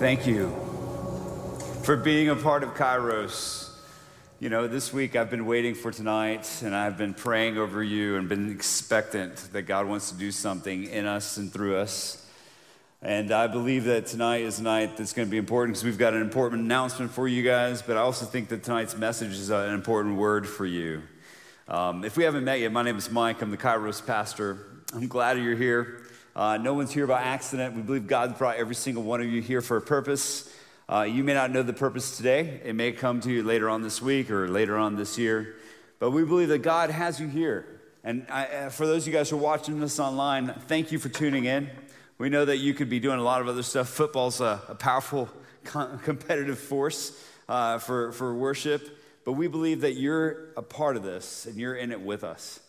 Thank you for being a part of Kairos. You know, this week I've been waiting for tonight and I've been praying over you and been expectant that God wants to do something in us and through us. And I believe that tonight is a night that's going to be important because we've got an important announcement for you guys, but I also think that tonight's message is an important word for you. Um, if we haven't met yet, my name is Mike. I'm the Kairos pastor. I'm glad you're here. Uh, no one's here by accident. We believe God brought every single one of you here for a purpose. Uh, you may not know the purpose today. It may come to you later on this week or later on this year. But we believe that God has you here. And I, uh, for those of you guys who are watching this online, thank you for tuning in. We know that you could be doing a lot of other stuff. Football's a, a powerful competitive force uh, for, for worship. But we believe that you're a part of this and you're in it with us.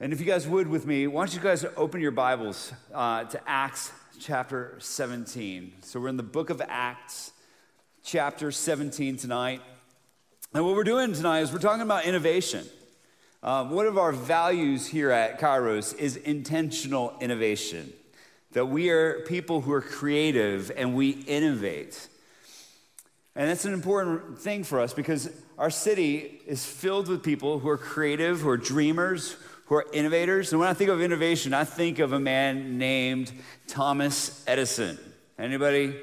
And if you guys would with me, why don't you guys open your Bibles uh, to Acts chapter 17. So we're in the book of Acts, chapter 17 tonight. And what we're doing tonight is we're talking about innovation. Um, one of our values here at Kairos is intentional innovation. That we are people who are creative and we innovate. And that's an important thing for us because our city is filled with people who are creative, who are dreamers, who are innovators. And when I think of innovation, I think of a man named Thomas Edison. Anybody?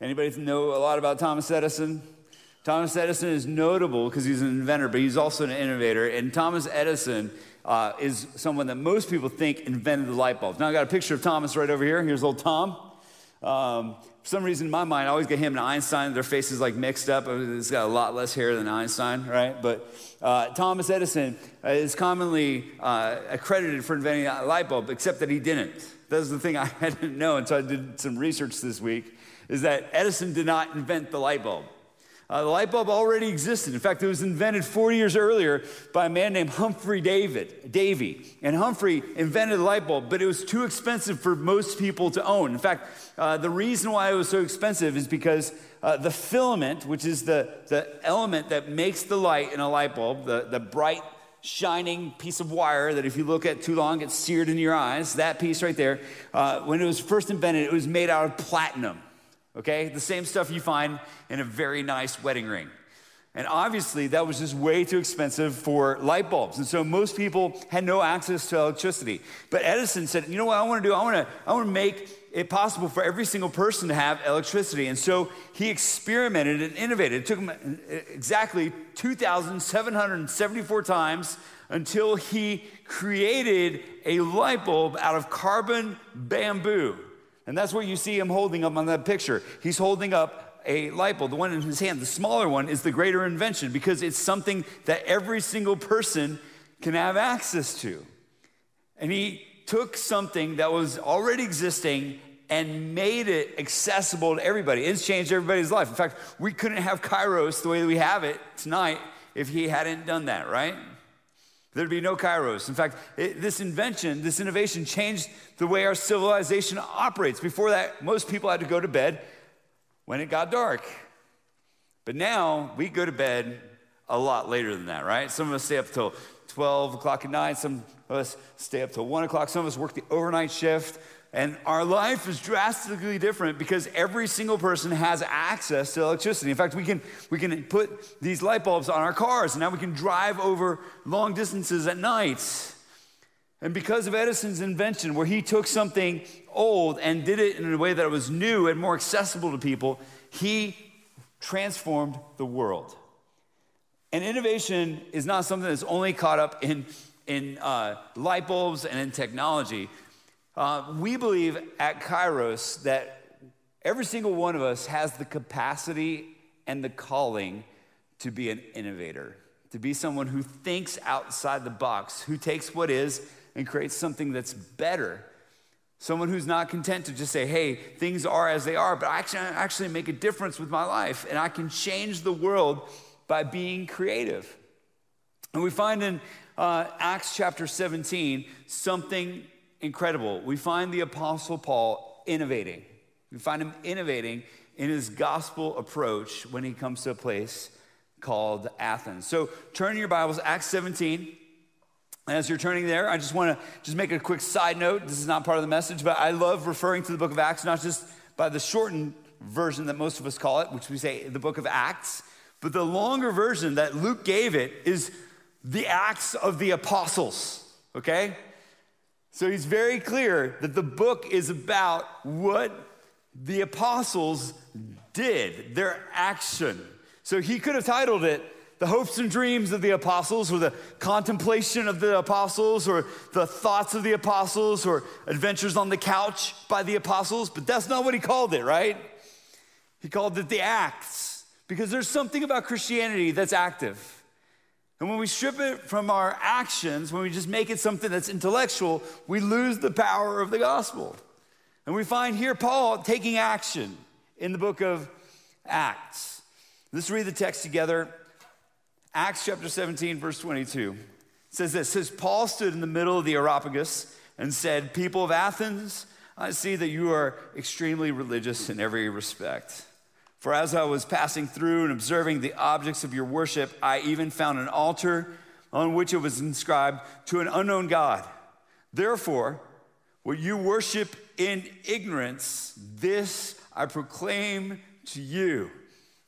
Anybody know a lot about Thomas Edison? Thomas Edison is notable because he's an inventor, but he's also an innovator. And Thomas Edison uh, is someone that most people think invented the light bulb. Now I got a picture of Thomas right over here. Here's old Tom. Um, for some reason in my mind, I always get him and Einstein. Their faces like mixed up. He's got a lot less hair than Einstein, right? But uh, Thomas Edison is commonly uh, accredited for inventing a light bulb, except that he didn't. That's the thing I didn't know until I did some research this week, is that Edison did not invent the light bulb. Uh, the light bulb already existed. In fact, it was invented 40 years earlier by a man named Humphrey David, Davy. And Humphrey invented the light bulb, but it was too expensive for most people to own. In fact, uh, the reason why it was so expensive is because uh, the filament, which is the, the element that makes the light in a light bulb, the, the bright, shining piece of wire that if you look at too long gets seared in your eyes, that piece right there, uh, when it was first invented, it was made out of platinum okay? The same stuff you find in a very nice wedding ring. And obviously, that was just way too expensive for light bulbs. And so most people had no access to electricity. But Edison said, you know what I want to do? I want to, I want to make it possible for every single person to have electricity. And so he experimented and innovated. It took him uh, exactly 2,774 times until he created a light bulb out of carbon bamboo. And that's what you see him holding up on that picture. He's holding up a light bulb. The one in his hand, the smaller one, is the greater invention because it's something that every single person can have access to. And he took something that was already existing and made it accessible to everybody. It's changed everybody's life. In fact, we couldn't have Kairos the way that we have it tonight if he hadn't done that, right? There'd be no kairos. In fact, it, this invention, this innovation changed the way our civilization operates. Before that, most people had to go to bed when it got dark. But now we go to bed a lot later than that, right? Some of us stay up till 12 o'clock at night. Some of us stay up till 1 o'clock. Some of us work the overnight shift. And our life is drastically different because every single person has access to electricity. In fact, we can, we can put these light bulbs on our cars, and now we can drive over long distances at night. And because of Edison's invention, where he took something old and did it in a way that was new and more accessible to people, he transformed the world. And innovation is not something that's only caught up in, in uh, light bulbs and in technology. Uh, we believe at Kairos that every single one of us has the capacity and the calling to be an innovator, to be someone who thinks outside the box, who takes what is and creates something that's better. Someone who's not content to just say, hey, things are as they are, but I actually, I actually make a difference with my life and I can change the world by being creative. And we find in uh, Acts chapter 17 something incredible. We find the Apostle Paul innovating. We find him innovating in his gospel approach when he comes to a place called Athens. So turn your Bibles, Acts 17. As you're turning there, I just want to just make a quick side note. This is not part of the message, but I love referring to the book of Acts, not just by the shortened version that most of us call it, which we say the book of Acts. But the longer version that Luke gave it is the Acts of the Apostles, okay? So he's very clear that the book is about what the apostles did, their action. So he could have titled it The Hopes and Dreams of the Apostles, or The Contemplation of the Apostles, or The Thoughts of the Apostles, or Adventures on the Couch by the Apostles, but that's not what he called it, right? He called it the Acts, because there's something about Christianity that's active. And when we strip it from our actions, when we just make it something that's intellectual, we lose the power of the gospel. And we find here Paul taking action in the book of Acts. Let's read the text together. Acts chapter 17, verse 22. It says this says, Paul stood in the middle of the Areopagus and said, People of Athens, I see that you are extremely religious in every respect. For as I was passing through and observing the objects of your worship, I even found an altar on which it was inscribed to an unknown God. Therefore, what you worship in ignorance, this I proclaim to you.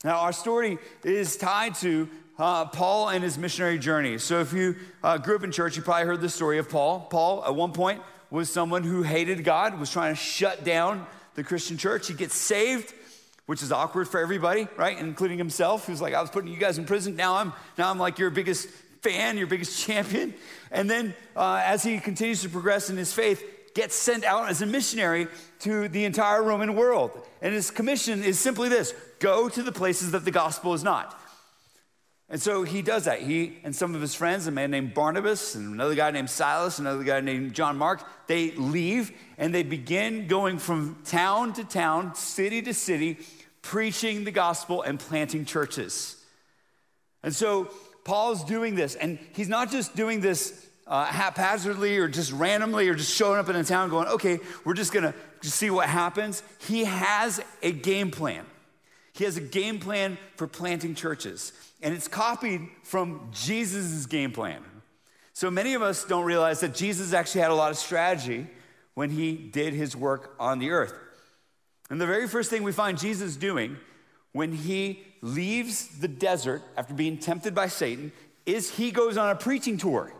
Now, our story is tied to uh, Paul and his missionary journey. So, if you uh, grew up in church, you probably heard the story of Paul. Paul, at one point, was someone who hated God, was trying to shut down the Christian church. He gets saved, which is awkward for everybody, right? Including himself, who's like, I was putting you guys in prison. Now I'm, now I'm like your biggest fan, your biggest champion. And then uh, as he continues to progress in his faith, gets sent out as a missionary to the entire Roman world. And his commission is simply this go to the places that the gospel is not. And so he does that. He and some of his friends, a man named Barnabas and another guy named Silas, another guy named John Mark, they leave and they begin going from town to town, city to city, preaching the gospel and planting churches. And so Paul's doing this, and he's not just doing this uh, haphazardly or just randomly or just showing up in a town going, okay, we're just gonna see what happens. He has a game plan. He has a game plan for planting churches, and it's copied from Jesus' game plan. So many of us don't realize that Jesus actually had a lot of strategy when he did his work on the earth. And the very first thing we find Jesus doing when he leaves the desert after being tempted by Satan is he goes on a preaching tour.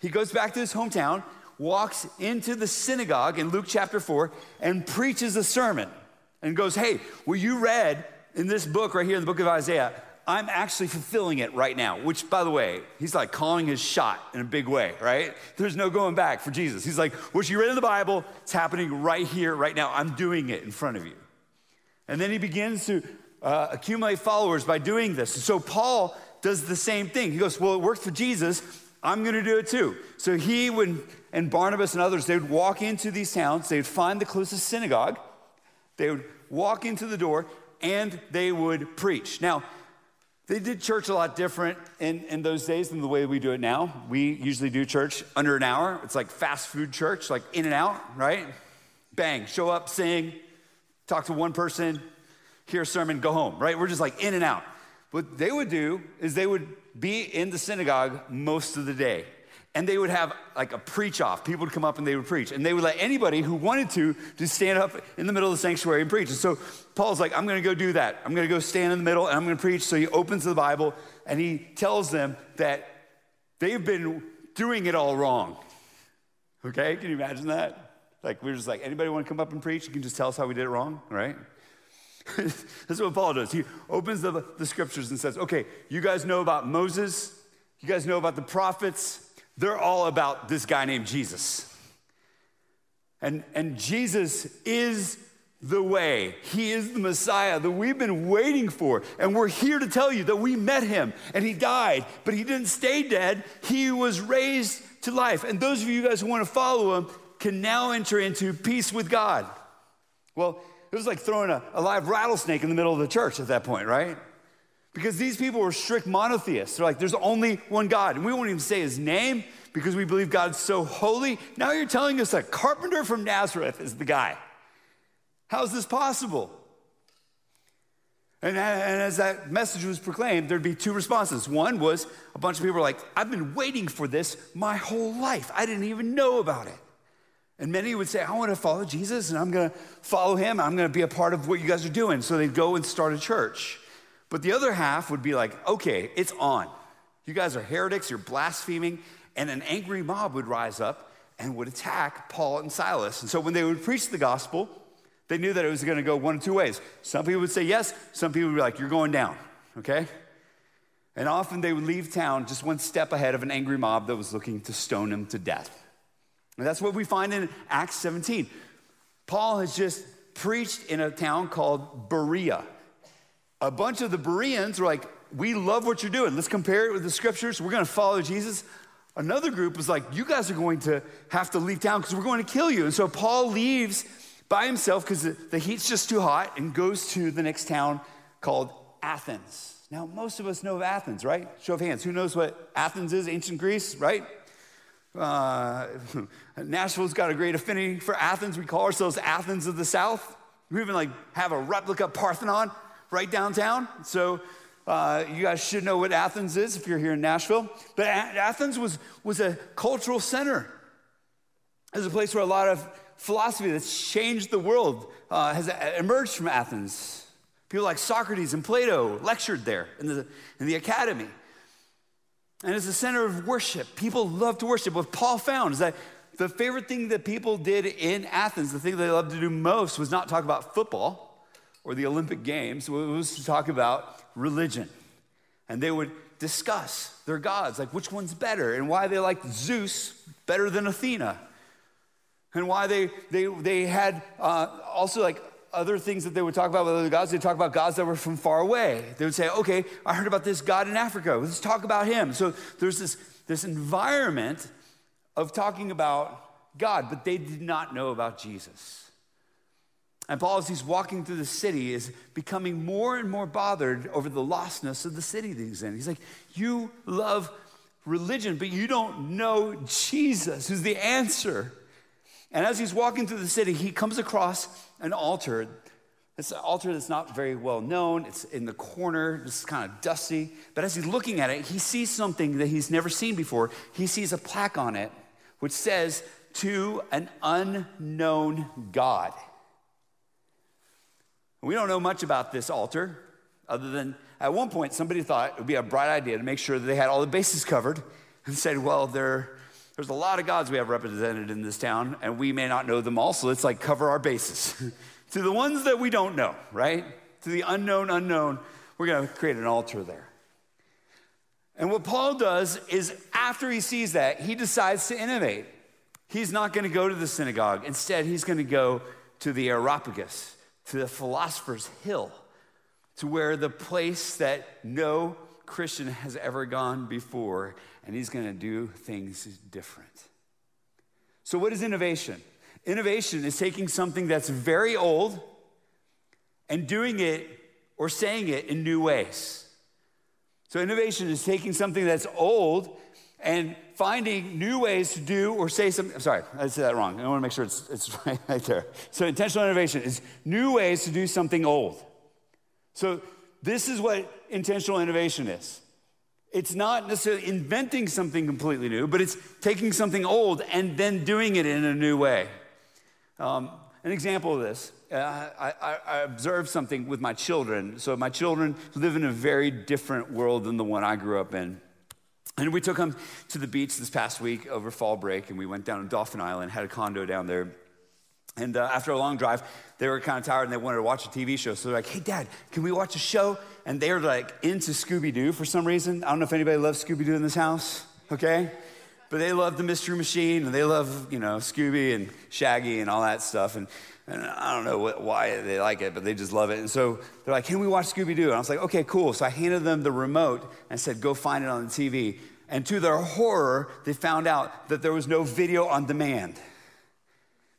He goes back to his hometown, walks into the synagogue in Luke chapter 4, and preaches a sermon and goes, Hey, what you read in this book right here in the book of Isaiah, I'm actually fulfilling it right now. Which, by the way, he's like calling his shot in a big way, right? There's no going back for Jesus. He's like, What you read in the Bible, it's happening right here, right now. I'm doing it in front of you. And then he begins to uh, accumulate followers by doing this. So Paul does the same thing. He goes, Well, it worked for Jesus. I'm going to do it too. So he would, and Barnabas and others, they would walk into these towns, they would find the closest synagogue, they would walk into the door, and they would preach. Now, they did church a lot different in, in those days than the way we do it now. We usually do church under an hour. It's like fast food church, like in and out, right? Bang, show up, sing, talk to one person, hear a sermon, go home, right? We're just like in and out. What they would do is they would be in the synagogue most of the day. And they would have like a preach off. People would come up and they would preach. And they would let anybody who wanted to just stand up in the middle of the sanctuary and preach. And so Paul's like, I'm to go do that. I'm to go stand in the middle and I'm to preach. So he opens the Bible and he tells them that they've been doing it all wrong. Okay? Can you imagine that? Like, we're just like, anybody want to come up and preach? You can just tell us how we did it wrong, right? That's what Paul does. He opens the, the scriptures and says, okay, you guys know about Moses, you guys know about the prophets. They're all about this guy named Jesus. And, and Jesus is the way. He is the Messiah that we've been waiting for. And we're here to tell you that we met him and he died, but he didn't stay dead. He was raised to life. And those of you guys who want to follow him can now enter into peace with God. Well, it was like throwing a, a live rattlesnake in the middle of the church at that point, right? Because these people were strict monotheists. They're like, there's only one God. And we won't even say his name because we believe God's so holy. Now you're telling us a carpenter from Nazareth is the guy. How is this possible? And, and, as that message was proclaimed, there'd be two responses. One was a bunch of people were like, I've been waiting for this my whole life. I didn't even know about it. And many would say, I want to follow Jesus and I'm going to follow him. I'm going to be a part of what you guys are doing. So they'd go and start a church. But the other half would be like, okay, it's on. You guys are heretics, you're blaspheming. And an angry mob would rise up and would attack Paul and Silas. And so when they would preach the gospel, they knew that it was going to go one of two ways. Some people would say yes, some people would be like, you're going down, okay? And often they would leave town just one step ahead of an angry mob that was looking to stone them to death. And that's what we find in Acts 17. Paul has just preached in a town called Berea. A bunch of the Bereans were like, We love what you're doing. Let's compare it with the scriptures. We're going to follow Jesus. Another group was like, You guys are going to have to leave town because we're going to kill you. And so Paul leaves by himself because the, heat's just too hot and goes to the next town called Athens. Now, most of us know of Athens, right? Show of hands. Who knows what Athens is? Ancient Greece, right? Uh, Nashville's got a great affinity for Athens. We call ourselves Athens of the South. We even like have a replica Parthenon right downtown. So uh, you guys should know what Athens is if you're here in Nashville. But Athens was, was a cultural center. It was a place where a lot of philosophy that's changed the world uh, has emerged from Athens. People like Socrates and Plato lectured there in the, in the academy. And it's a center of worship. People love to worship. What Paul found is that the favorite thing that people did in Athens, the thing they loved to do most, was not talk about football or the Olympic Games, was to talk about religion. And they would discuss their gods, like which one's better, and why they liked Zeus better than Athena, and why they, they, they had uh, also like other things that they would talk about with other gods. They'd talk about gods that were from far away. They would say, okay, I heard about this God in Africa. Let's talk about him. So there's this, this environment of talking about God, but they did not know about Jesus. And Paul, as he's walking through the city, is becoming more and more bothered over the lostness of the city that he's in. He's like, You love religion, but you don't know Jesus, who's the answer. And as he's walking through the city, he comes across an altar. It's an altar that's not very well known. It's in the corner, it's kind of dusty. But as he's looking at it, he sees something that he's never seen before. He sees a plaque on it which says, To an unknown God. We don't know much about this altar, other than at one point somebody thought it would be a bright idea to make sure that they had all the bases covered and said, Well, there there's a lot of gods we have represented in this town, and we may not know them all, so let's like cover our bases. to the ones that we don't know, right? To the unknown, unknown, we're gonna create an altar there. And what Paul does is, after he sees that, he decides to innovate. He's not gonna go to the synagogue. Instead, he's gonna go to the Areopagus, to the philosopher's hill, to where the place that no Christian has ever gone before and he's to do things different. So, what is innovation? Innovation is taking something that's very old and doing it or saying it in new ways. So, innovation is taking something that's old and finding new ways to do or say something. I'm sorry, I said that wrong. I want to make sure it's, it's right, right there. So, intentional innovation is new ways to do something old. So, this is what intentional innovation is it's not necessarily inventing something completely new, but it's taking something old and then doing it in a new way. Um, an example of this uh, I, I, I, observed something with my children. So, my children live in a very different world than the one I grew up in. And we took them to the beach this past week over fall break, and we went down to Dauphin Island, had a condo down there. And uh, after a long drive, they were kind of tired and they wanted to watch a TV show. So they're like, hey, Dad, can we watch a show? And they're like into Scooby Doo for some reason. I don't know if anybody loves Scooby Doo in this house, okay? But they love the Mystery Machine and they love, you know, Scooby and Shaggy and all that stuff. And, and I don't know what, why they like it, but they just love it. And so they're like, can we watch Scooby Doo? And I was like, okay, cool. So I handed them the remote and said, go find it on the TV. And to their horror, they found out that there was no video on demand.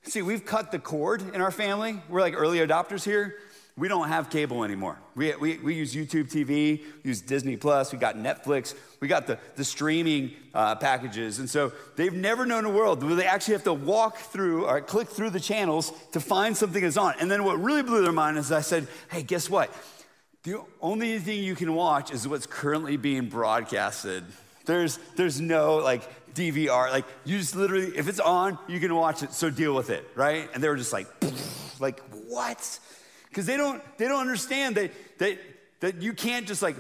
See, we've cut the cord in our family. We're like early adopters here. We don't have cable anymore. We, we, we use YouTube TV, use Disney Plus, we got Netflix, we got the, the streaming uh, packages. And so they've never known a world where they actually have to walk through or click through the channels to find something that's on. And then what really blew their mind is I said, hey, guess what? The only thing you can watch is what's currently being broadcasted There's, there's no like DVR. Like you just literally, if it's on, you can watch it. So deal with it, right? And they were just like, like what? Because they don't, they don't understand that, that, that you can't just like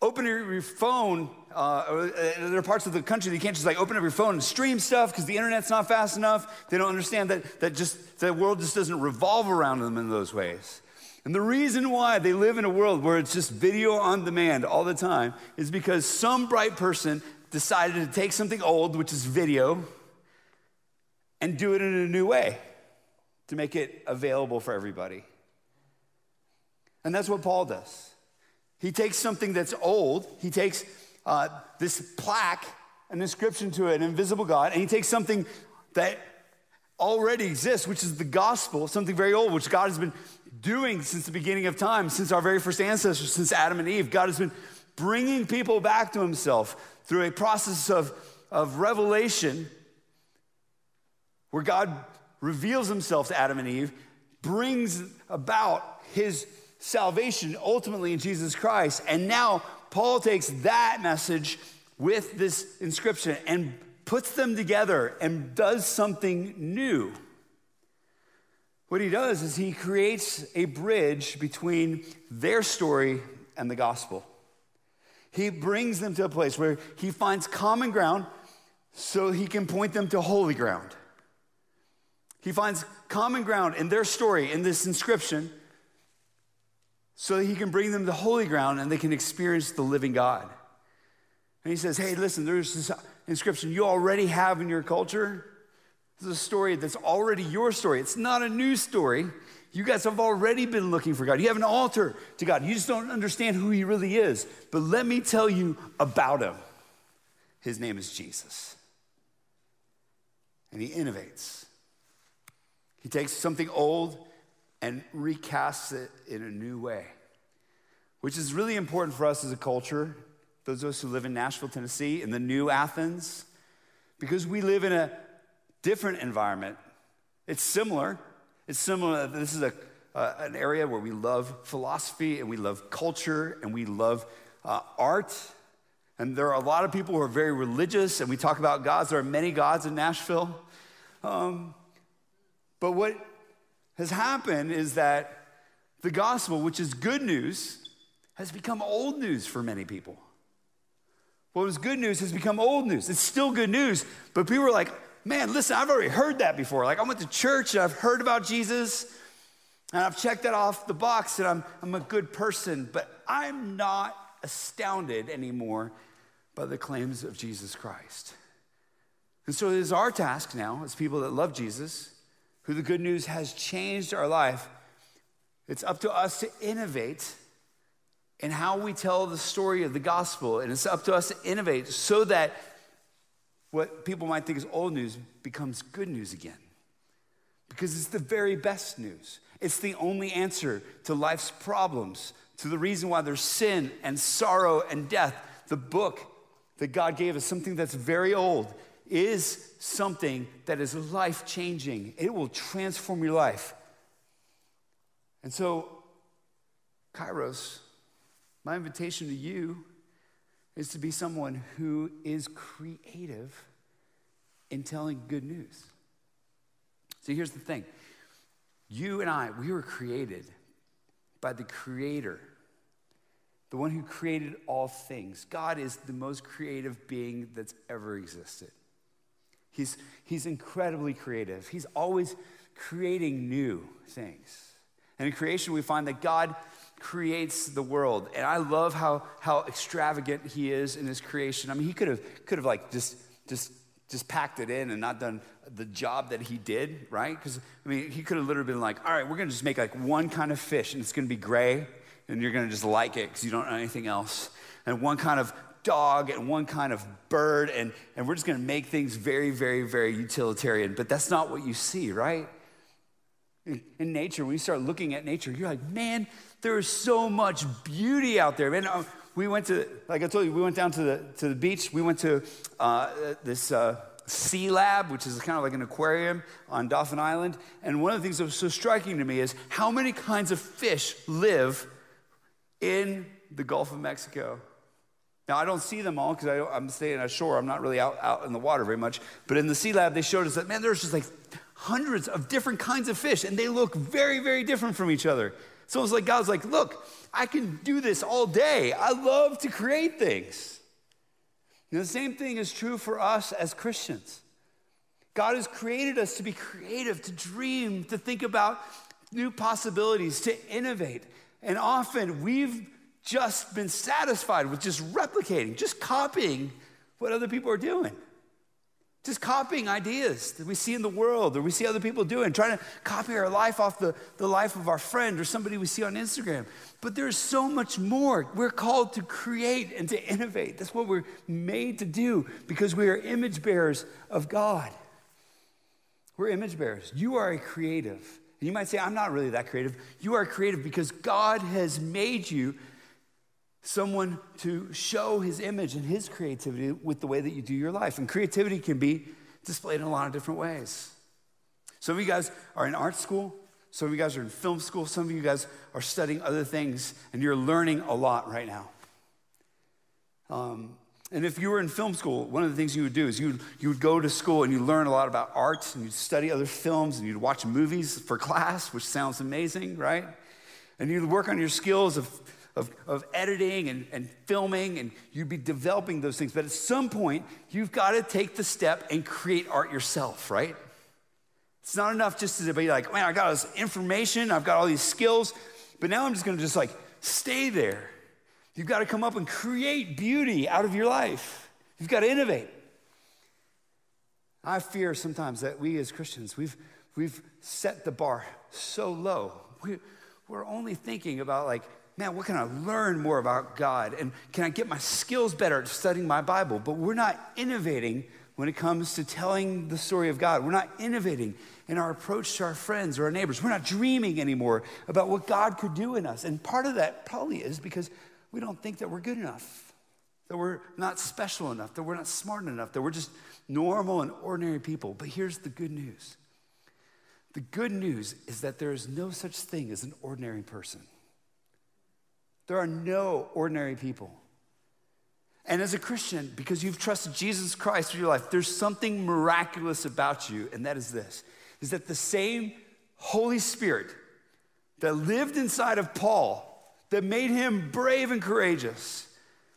open your, phone. Uh, there are parts of the country that you can't just like open up your phone and stream stuff because the internet's not fast enough. They don't understand that, that just the world just doesn't revolve around them in those ways. And the reason why they live in a world where it's just video on demand all the time is because some bright person decided to take something old, which is video, and do it in a new way to make it available for everybody. And that's what Paul does. He takes something that's old, he takes uh, this plaque, an inscription to an invisible God, and he takes something that already exists, which is the gospel, something very old, which God has been doing since the beginning of time, since our very first ancestors, since Adam and Eve. God has been bringing people back to himself through a process of, of revelation where God reveals himself to Adam and Eve, brings about his salvation ultimately in Jesus Christ. And now Paul takes that message with this inscription and puts them together and does something new. What he does is he creates a bridge between their story and the gospel. He brings them to a place where he finds common ground so he can point them to holy ground. He finds common ground in their story, in this inscription, so that he can bring them to holy ground and they can experience the living God. And he says, Hey, listen, there's this inscription you already have in your culture. This is a story that's already your story. It's not a new story. You guys have already been looking for God. You have an altar to God. You just don't understand who He really is. But let me tell you about Him. His name is Jesus. And He innovates. He takes something old and recasts it in a new way, which is really important for us as a culture, those of us who live in Nashville, Tennessee, in the new Athens, because we live in a different environment. It's similar. It's similar. This is a, uh, an area where we love philosophy and we love culture and we love uh, art. And there are a lot of people who are very religious, and we talk about gods. There are many gods in Nashville. Um, but what has happened is that the gospel, which is good news, has become old news for many people. What was good news has become old news. It's still good news, but people are like, man, listen, I've already heard that before. Like, I went to church and I've heard about Jesus and I've checked that off the box and I'm, I'm a good person, but I'm not astounded anymore by the claims of Jesus Christ. And so it is our task now, as people that love Jesus, who the good news has changed our life, it's up to us to innovate in how we tell the story of the gospel. And it's up to us to innovate so that what people might think is old news becomes good news again. Because it's the very best news. It's the only answer to life's problems, to the reason why there's sin and sorrow and death. The book that God gave us, something that's very old, is something that is life changing. It will transform your life. And so, Kairos, my invitation to you is to be someone who is creative in telling good news. So here's the thing you and I, we were created by the Creator, the one who created all things. God is the most creative being that's ever existed. He's, he's incredibly creative, He's always creating new things. And in creation, we find that God creates the world. And I love how, how extravagant he is in his creation. I mean, he could have could have like just just just packed it in and not done the job that he did, right? Because I mean, he could have literally been like, all right, we're gonna just make like one kind of fish and it's gonna be gray, and you're gonna just like it because you don't know anything else. And one kind of dog and one kind of bird, and, and we're just gonna make things very, very, very utilitarian. But that's not what you see, right? In, in nature, when you start looking at nature, you're like, man, there is so much beauty out there. Man, uh, we went to, like I told you, we went down to the, to the beach. We went to uh, this uh, sea lab, which is kind of like an aquarium on Dauphin Island. And one of the things that was so striking to me is how many kinds of fish live in the Gulf of Mexico. Now, I don't see them all because I'm staying ashore. I'm not really out, out in the water very much. But in the Sea Lab, they showed us that, man, there's just like hundreds of different kinds of fish, and they look very, very different from each other. So it's almost like God's like, look, I can do this all day. I love to create things. And the same thing is true for us as Christians. God has created us to be creative, to dream, to think about new possibilities, to innovate. And often we've just been satisfied with just replicating, just copying what other people are doing. Just copying ideas that we see in the world or we see other people doing, trying to copy our life off the, the life of our friend or somebody we see on Instagram. But there's so much more. We're called to create and to innovate. That's what we're made to do because we are image bearers of God. We're image bearers. You are a creative. And you might say, I'm not really that creative. You are creative because God has made you someone to show his image and his creativity with the way that you do your life. And creativity can be displayed in a lot of different ways. Some of you guys are in art school, some of you guys are in film school, some of you guys are studying other things, and you're learning a lot right now. Um, and if you were in film school, one of the things you would do is you you would go to school and you learn a lot about art and you'd study other films and you'd watch movies for class, which sounds amazing, right? And you'd work on your skills of of, of editing and, and filming, and you'd be developing those things. But at some point, you've got to take the step and create art yourself, right? It's not enough just to be like, man, I got all this information, I've got all these skills, but now I'm just gonna just like stay there. You've got to come up and create beauty out of your life. You've got to innovate. I fear sometimes that we as Christians, we've, we've set the bar so low. We, we're only thinking about like man, what can I learn more about God? And can I get my skills better at studying my Bible? But we're not innovating when it comes to telling the story of God. We're not innovating in our approach to our friends or our neighbors. We're not dreaming anymore about what God could do in us. And part of that probably is because we don't think that we're good enough, that we're not special enough, that we're not smart enough, that we're just normal and ordinary people. But here's the good news the good news is that there is no such thing as an ordinary person. There are no ordinary people. And as a Christian, because you've trusted Jesus Christ with your life, there's something miraculous about you, and that is this is that the same Holy Spirit that lived inside of Paul, that made him brave and courageous,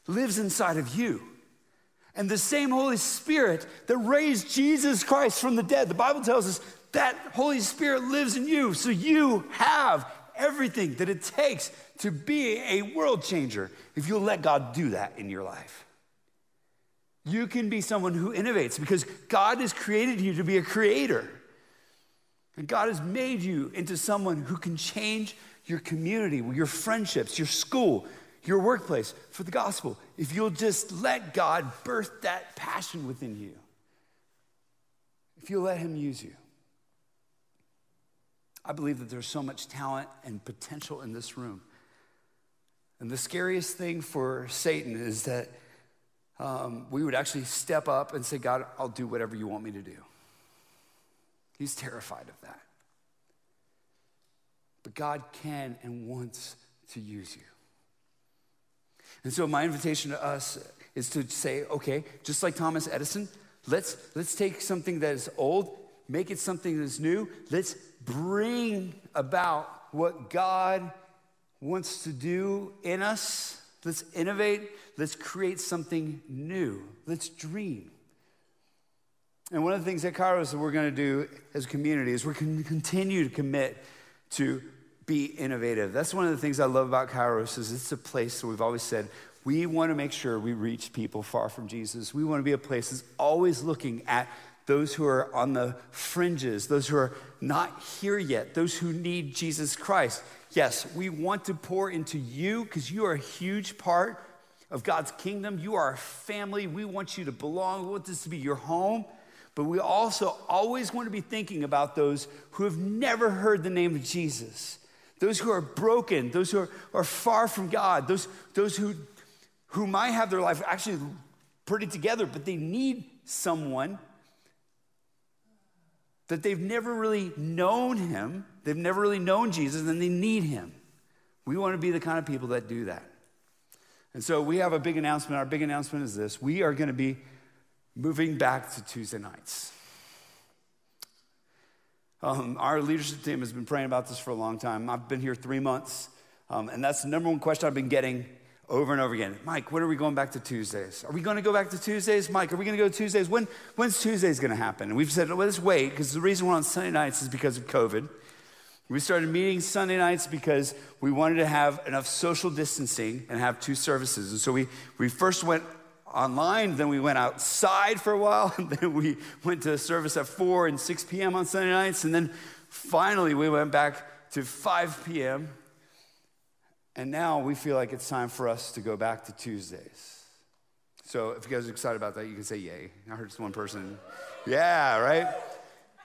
lives inside of you. And the same Holy Spirit that raised Jesus Christ from the dead, the Bible tells us that Holy Spirit lives in you. So you have everything that it takes to be a world changer if you'll let God do that in your life. You can be someone who innovates because God has created you to be a creator. And God has made you into someone who can change your community, your friendships, your school, your workplace for the gospel. If you'll just let God birth that passion within you, if you'll let Him use you. I believe that there's so much talent and potential in this room. And the scariest thing for Satan is that um, we would actually step up and say, God, I'll do whatever you want me to do. He's terrified of that. But God can and wants to use you. And so, my invitation to us is to say, okay, just like Thomas Edison, let's, let's take something that is old, make it something that's new. Let's bring about what God wants to do in us. Let's innovate. Let's create something new. Let's dream. And one of the things at Kairos that we're going to do as a community is we're going to continue to commit to be innovative. That's one of the things I love about Kairos is it's a place where we've always said we want to make sure we reach people far from Jesus. We want to be a place that's always looking at those who are on the fringes, those who are not here yet, those who need Jesus Christ. Yes, we want to pour into you because you are a huge part of God's kingdom. You are a family. We want you to belong. We want this to be your home. But we also always want to be thinking about those who have never heard the name of Jesus, those who are broken, those who are, are far from God, those, those who, who might have their life actually pretty together, but they need someone that they've never really known him, they've never really known Jesus, and they need him. We want to be the kind of people that do that. And so we have a big announcement. Our big announcement is this we are going to be moving back to Tuesday nights. Um, our leadership team has been praying about this for a long time. I've been here three months, um, and that's the number one question I've been getting over and over again. Mike, when are we going back to Tuesdays? Are we going to go back to Tuesdays? Mike, are we going to go to Tuesdays? When, when's Tuesdays going to happen? And we've said, well, let's wait, because the reason we're on Sunday nights is because of COVID. We started meeting Sunday nights because we wanted to have enough social distancing and have two services. And so we, we first went online, then we went outside for a while, and then we went to service at 4 and 6 p.m. on Sunday nights, and then finally we went back to 5 p.m. And now we feel like it's time for us to go back to Tuesdays. So if you guys are excited about that, you can say yay. I heard just one person. Yeah, right?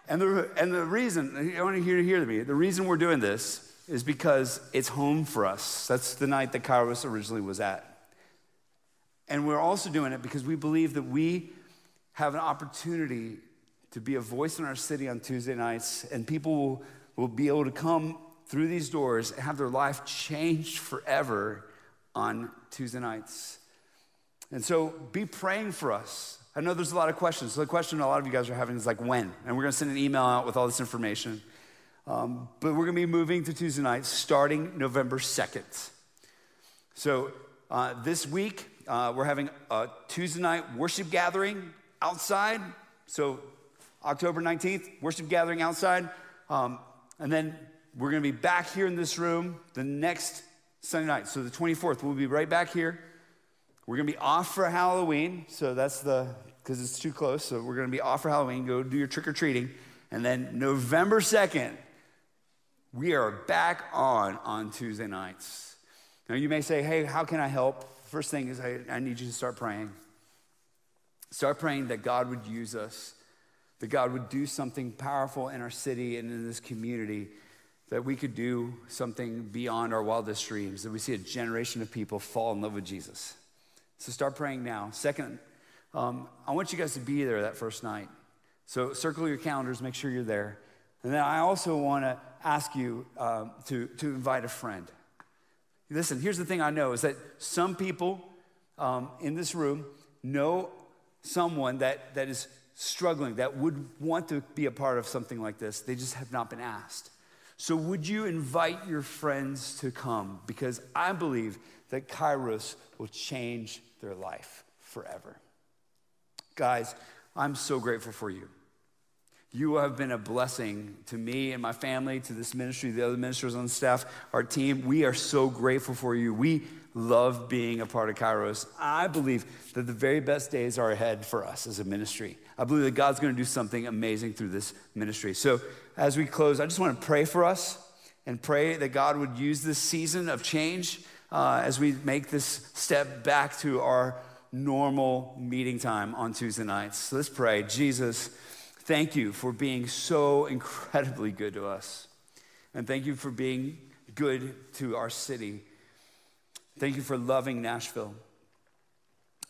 And the, and the reason, I want you to hear, me, the reason we're doing this is because it's home for us. That's the night that Kairos originally was at. And we're also doing it because we believe that we have an opportunity to be a voice in our city on Tuesday nights, and people will, will be able to come through these doors and have their life changed forever on Tuesday nights. And so be praying for us I know there's a lot of questions. So the question a lot of you guys are having is like, when? And we're going to send an email out with all this information. Um, but we're going to be moving to Tuesday nights starting November 2nd. So uh, this week, uh, we're having a Tuesday night worship gathering outside. So October 19th, worship gathering outside. Um, and then we're going to be back here in this room the next Sunday night. So the 24th, we'll be right back here. We're going to be off for Halloween, so that's the, because it's too close. So we're going to be off for Halloween, go do your trick or treating. And then November 2nd, we are back on on Tuesday nights. Now you may say, hey, how can I help? First thing is, I, I need you to start praying. Start praying that God would use us, that God would do something powerful in our city and in this community, that we could do something beyond our wildest dreams, that we see a generation of people fall in love with Jesus. So start praying now. Second, um, I want you guys to be there that first night. So circle your calendars, make sure you're there. And then I also want to ask you um, to, to invite a friend. Listen, here's the thing I know is that some people um, in this room know someone that, that is struggling, that would want to be a part of something like this. They just have not been asked. So, would you invite your friends to come? Because I believe that Kairos will change their life forever. Guys, I'm so grateful for you. You have been a blessing to me and my family, to this ministry, the other ministers on staff, our team. We are so grateful for you. We love being a part of Kairos. I believe that the very best days are ahead for us as a ministry. I believe that God's going to do something amazing through this ministry. So, as we close, I just want to pray for us and pray that God would use this season of change uh, as we make this step back to our normal meeting time on Tuesday nights. So let's pray. Jesus, thank you for being so incredibly good to us. And thank you for being good to our city. Thank you for loving Nashville.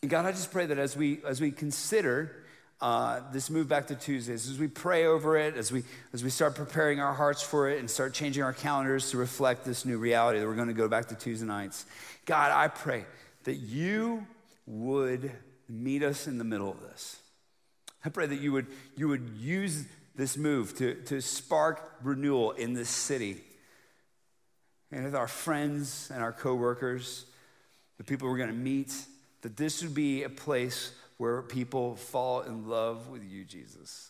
And God, I just pray that as we as we consider uh, this move back to Tuesdays, as we pray over it, as we, as we start preparing our hearts for it and start changing our calendars to reflect this new reality that we're going to go back to Tuesday nights. God, I pray that you would meet us in the middle of this. I pray that you would, you would use this move to, to spark renewal in this city and with our friends and our coworkers, the people we're going to meet, that this would be a place where people fall in love with you, Jesus,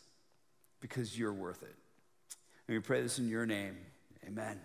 because you're worth it. And we pray this in your name. Amen.